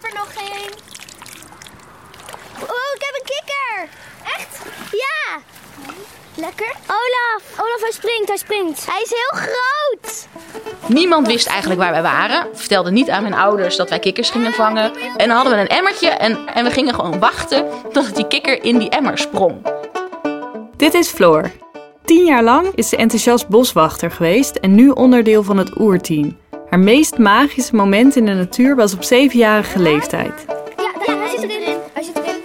heb er nog geen. Oh, ik heb een kikker. Echt? Ja. Lekker? Olaf. Olaf, hij springt, hij springt. Hij is heel groot. Niemand wist eigenlijk waar wij waren. Vertelde niet aan mijn ouders dat wij kikkers gingen vangen. En dan hadden we een emmertje en, en we gingen gewoon wachten tot die kikker in die emmer sprong. Dit is Floor. Tien jaar lang is ze enthousiast boswachter geweest en nu onderdeel van het oerteam. Haar meest magische moment in de natuur was op zevenjarige leeftijd. Ja, hij zit erin. Hij zit erin.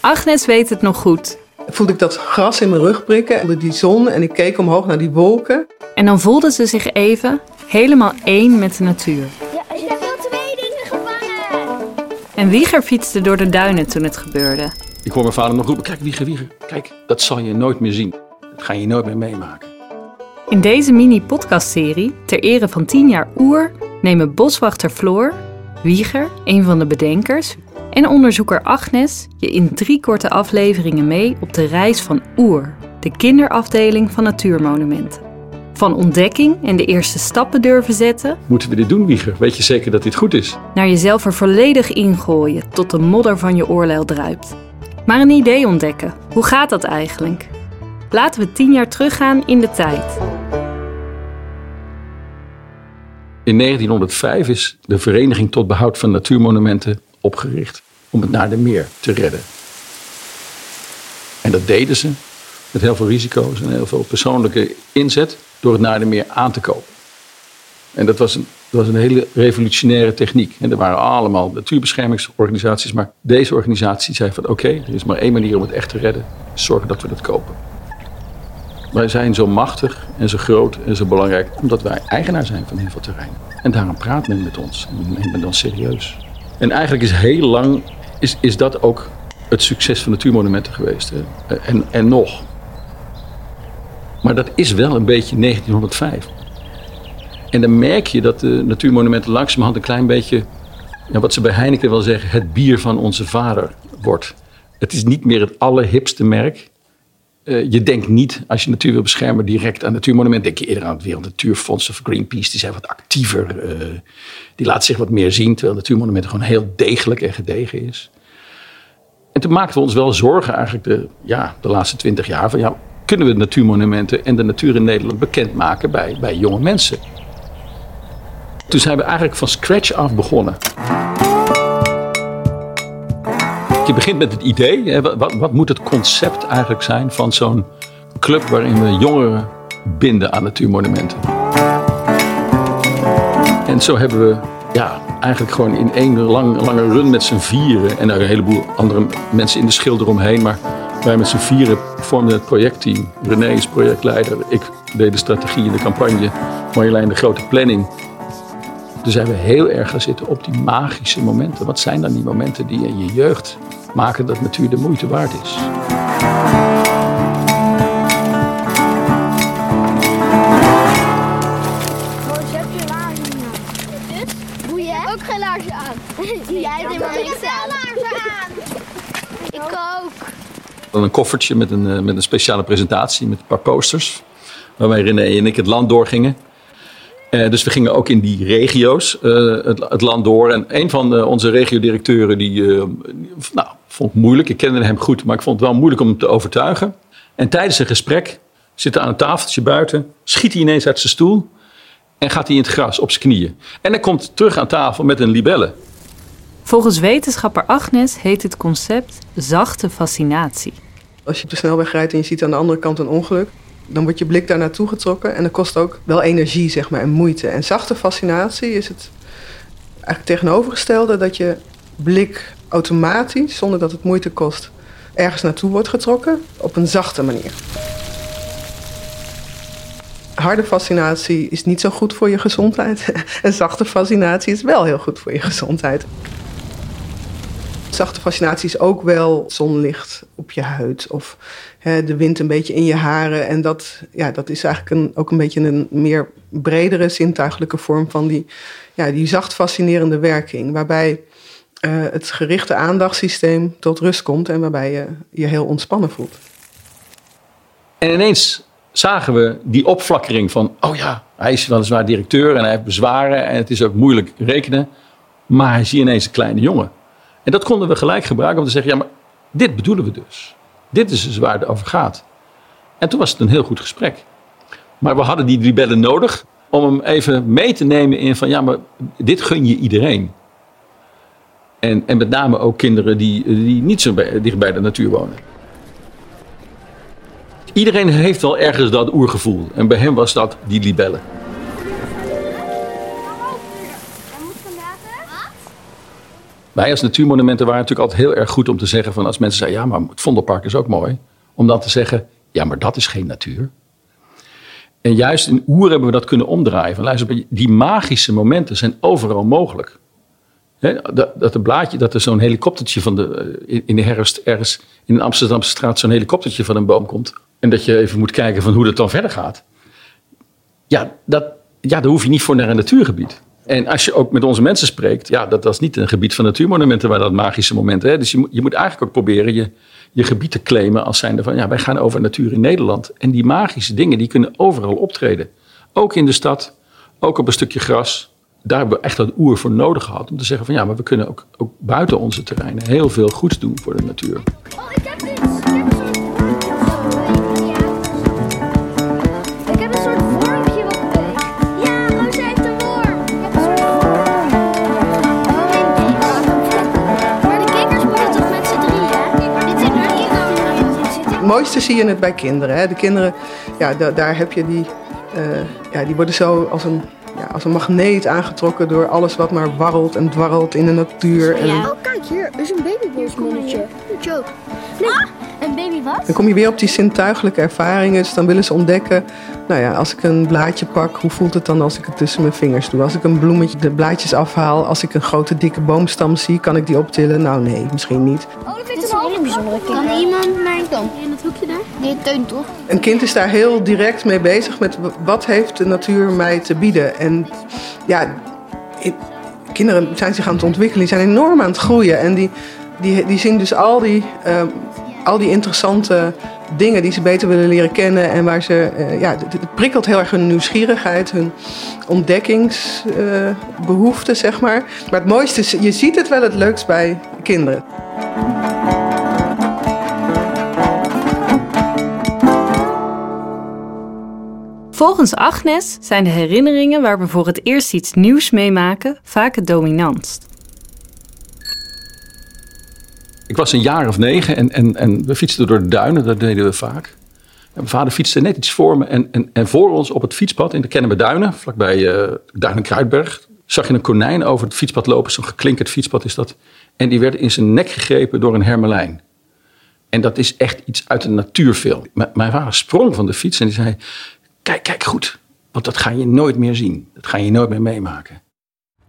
Agnes weet het nog goed. voelde ik dat gras in mijn rug prikken onder die zon en ik keek omhoog naar die wolken. En dan voelde ze zich even helemaal één met de natuur. Ja, ik heb wel twee dingen gevangen. En Wieger fietste door de duinen toen het gebeurde. Ik hoor mijn vader nog roepen, kijk Wieger, Wieger, kijk, dat zal je nooit meer zien. Dat ga je nooit meer meemaken. In deze mini-podcastserie, ter ere van 10 jaar Oer, nemen boswachter Floor, Wieger, een van de bedenkers, en onderzoeker Agnes je in drie korte afleveringen mee op de reis van Oer, de kinderafdeling van Natuurmonumenten. Van ontdekking en de eerste stappen durven zetten, Moeten we dit doen, Wieger? Weet je zeker dat dit goed is? naar jezelf er volledig ingooien tot de modder van je oorlel druipt. Maar een idee ontdekken, hoe gaat dat eigenlijk? Laten we tien jaar teruggaan in de tijd. In 1905 is de Vereniging tot Behoud van Natuurmonumenten opgericht om het naar de meer te redden. En dat deden ze met heel veel risico's en heel veel persoonlijke inzet door het naar de meer aan te kopen. En dat was een, dat was een hele revolutionaire techniek. En er waren allemaal natuurbeschermingsorganisaties, maar deze organisatie zei van oké, er is maar één manier om het echt te redden, zorgen dat we dat kopen. Wij zijn zo machtig en zo groot en zo belangrijk omdat wij eigenaar zijn van heel veel terrein. En daarom praat men met ons en neemt men ons serieus. En eigenlijk is heel lang is, is dat ook het succes van natuurmonumenten geweest. Hè. En, en nog. Maar dat is wel een beetje 1905. En dan merk je dat de natuurmonumenten langzamerhand een klein beetje, wat ze bij Heineken wel zeggen, het bier van onze vader wordt. Het is niet meer het allerhipste merk. Eh, je denkt niet, als je natuur wil beschermen, direct aan natuurmonumenten. Denk je eerder aan het Wereld Natuurfonds of Greenpeace. Die zijn wat actiever. eh, die laten zich wat meer zien. Terwijl natuurmonumenten gewoon heel degelijk en gedegen is. En toen maakten we ons wel zorgen eigenlijk de, ja, de laatste twintig jaar. Van, ja, kunnen we natuurmonumenten en de natuur in Nederland bekendmaken bij, bij jonge mensen? Toen zijn we eigenlijk van scratch af begonnen. Je begint met het idee. Wat, wat, moet het concept eigenlijk zijn van zo'n club waarin we jongeren binden aan natuurmonumenten? En zo hebben we ja, eigenlijk gewoon in één lang, lange run met z'n vieren en er een heleboel andere mensen in de schil eromheen, maar wij met z'n vieren vormden het projectteam. René is projectleider, ik deed de strategie en de campagne, Marjolein de grote planning. Toen zijn we heel erg gaan zitten op die magische momenten. Wat zijn dan die momenten die in je jeugd maken dat natuur de moeite waard is? Oh, zet je laarzen aan. Dit? Boeien? Ik heb ook geen laarzen aan. Jij hebt helemaal niks aan. laarzen aan. Ik ook. Dan een koffertje met een, eh, met een speciale presentatie met een paar posters. Waarbij René en ik het land doorgingen. Eh, dus we gingen ook in die regio's eh, het, het land door. En een van de, onze regiodirecteuren, die, eh, nou, vond het moeilijk. Ik kende hem goed, maar ik vond het wel moeilijk om hem te overtuigen. En tijdens een gesprek zit hij aan een tafeltje buiten. Schiet hij ineens uit zijn stoel. En gaat hij in het gras op zijn knieën. En hij komt terug aan tafel met een libelle. Volgens wetenschapper Agnes heet het concept zachte fascinatie. Als je op de snelweg rijdt en je ziet aan de andere kant een ongeluk, dan wordt je blik daar naartoe getrokken en dat kost ook wel energie zeg maar, en moeite. En zachte fascinatie is het eigenlijk tegenovergestelde dat je blik automatisch, zonder dat het moeite kost, ergens naartoe wordt getrokken op een zachte manier. Harde fascinatie is niet zo goed voor je gezondheid. En zachte fascinatie is wel heel goed voor je gezondheid. Zachte fascinatie is ook wel zonlicht op je huid of hè, de wind een beetje in je haren. En dat, ja, dat is eigenlijk een, ook een beetje een meer bredere zintuigelijke vorm van die, ja, die zacht fascinerende werking. Waarbij eh, het gerichte aandachtssysteem tot rust komt en waarbij je je heel ontspannen voelt. En ineens zagen we die opflakkering van, oh ja, hij is weliswaar directeur en hij heeft bezwaren en het is ook moeilijk rekenen. Maar hij ziet ineens een kleine jongen. En dat konden we gelijk gebruiken om te zeggen: ja, maar dit bedoelen we dus. Dit is dus waar het over gaat. En toen was het een heel goed gesprek. Maar we hadden die libellen nodig om hem even mee te nemen in van ja, maar dit gun je iedereen. En, en met name ook kinderen die, die niet zo bij, dicht bij de natuur wonen. Iedereen heeft wel ergens dat oergevoel. En bij hem was dat die libellen. Wij als natuurmonumenten waren natuurlijk altijd heel erg goed om te zeggen van als mensen zeggen ja, maar het Vondelpark is ook mooi. Om dan te zeggen ja, maar dat is geen natuur. En juist in Oer hebben we dat kunnen omdraaien. Van, die magische momenten zijn overal mogelijk. dat, dat, een blaadje, dat er zo'n helikoptertje van de, eh, in de herfst ergens in de Amsterdamse straat zo'n helikoptertje van een boom komt. En dat je even moet kijken van hoe dat dan verder gaat. Ja, dat, ja, daar hoef je niet voor naar een natuurgebied. En als je ook met onze mensen spreekt, ja, dat, dat is niet een gebied van natuurmonumenten waar dat magische momenten. Hè. Dus je, je moet eigenlijk ook proberen je, je gebied te claimen als zijnde van ja, wij gaan over natuur in Nederland. En die magische dingen die kunnen overal optreden. Ook in de stad, ook op een stukje gras. Daar hebben we echt dat oer voor nodig gehad om te zeggen van ja, maar we kunnen ook, ook buiten onze terreinen heel veel goeds doen voor de natuur. Mooiste zie je het bij kinderen. Hè. De kinderen, ja, da- daar heb je die, eh, ja, die worden zo als een, ja, als een magneet aangetrokken door alles wat maar warrelt en dwarrelt in de natuur. En Oh, kijk hier, is een babybosmannetje. Een joke. Nee. Een baby wat? dan kom je weer op die zintuigelijke ervaringen. Dus dan willen ze ontdekken, nou ja, als ik een blaadje pak, hoe voelt het dan als ik het tussen mijn vingers doe? Als ik een bloemetje, de blaadjes afhaal, als ik een grote dikke boomstam zie, kan ik die optillen? Nou nee, misschien niet. Oh, dat is een bijzondere Kan iemand naar dan? In dat hoekje daar? Die teun toch? Een kind is daar heel direct mee bezig met wat heeft de natuur mij te bieden. En ja, kinderen zijn zich aan het ontwikkelen, die zijn enorm aan het groeien. En die, die, die zien dus al die, ehm, al die interessante dingen die ze beter willen leren kennen. En waar ze, eh, ja, het, het prikkelt heel erg hun nieuwsgierigheid, hun ontdekkingsbehoeften, zeg maar. Maar het mooiste is, je ziet het wel het leukst bij kinderen. Volgens Agnes zijn de herinneringen waar we voor het eerst iets nieuws meemaken vaak het dominantst. Ik was een jaar of negen en, en, en we fietsten door de duinen, dat deden we vaak. Mijn vader fietste net iets voor me en, en, en voor ons op het fietspad in de Kennemerduinen, vlakbij uh, Duinen-Kruidberg, zag je een konijn over het fietspad lopen. Zo'n geklinkerd fietspad is dat. En die werd in zijn nek gegrepen door een hermelijn. En dat is echt iets uit een natuurfilm. Mijn vader sprong van de fiets en die zei, kijk, kijk goed, want dat ga je nooit meer zien. Dat ga je nooit meer meemaken.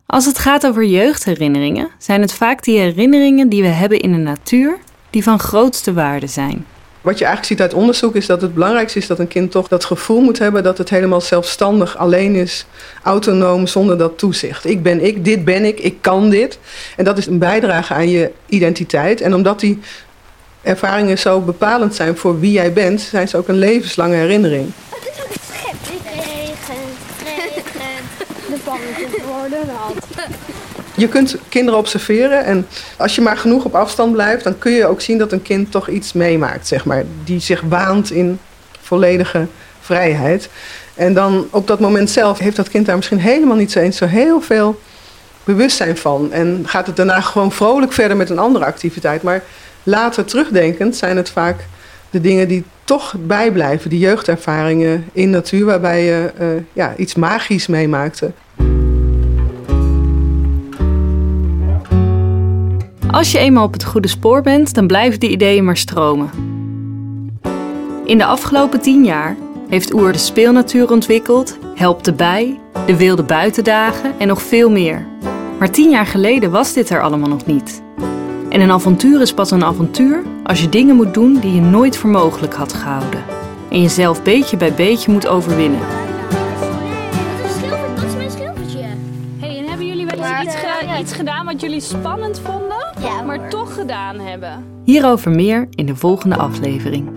Als het gaat over jeugdherinneringen, zijn het vaak die herinneringen die we hebben in de natuur die van grootste waarde zijn. Wat je eigenlijk ziet uit onderzoek is dat het belangrijkste is dat een kind toch dat gevoel moet hebben dat het helemaal zelfstandig alleen is, autonoom, zonder dat toezicht. Ik ben ik, dit ben ik, ik kan dit. En dat is een bijdrage aan je identiteit. En omdat die ervaringen zo bepalend zijn voor wie jij bent, zijn ze ook een levenslange herinnering. Het is ook het schep. Het regent, regent. De pannetjes worden nat. Je kunt kinderen observeren en als je maar genoeg op afstand blijft, dan kun je ook zien dat een kind toch iets meemaakt, zeg maar. Die zich waant in volledige vrijheid. En dan op dat moment zelf heeft dat kind daar misschien helemaal niet zo eens zo heel veel bewustzijn van. En gaat het daarna gewoon vrolijk verder met een andere activiteit. Maar later terugdenkend zijn het vaak de dingen die toch bijblijven. Die jeugdervaringen in natuur waarbij je uh, ja, iets magisch meemaakte. Als je eenmaal op het goede spoor bent, dan blijven die ideeën maar stromen. In de afgelopen tien jaar heeft Oer de speelnatuur ontwikkeld, helpt de bij, de wilde buitendagen en nog veel meer. Maar tien jaar geleden was dit er allemaal nog niet. En een avontuur is pas een avontuur als je dingen moet doen die je nooit voor mogelijk had gehouden. En jezelf beetje bij beetje moet overwinnen. Hey, en hebben jullie wel eens iets, ge- iets gedaan wat jullie spannend vonden, maar toch gedaan hebben? Hierover meer in de volgende aflevering.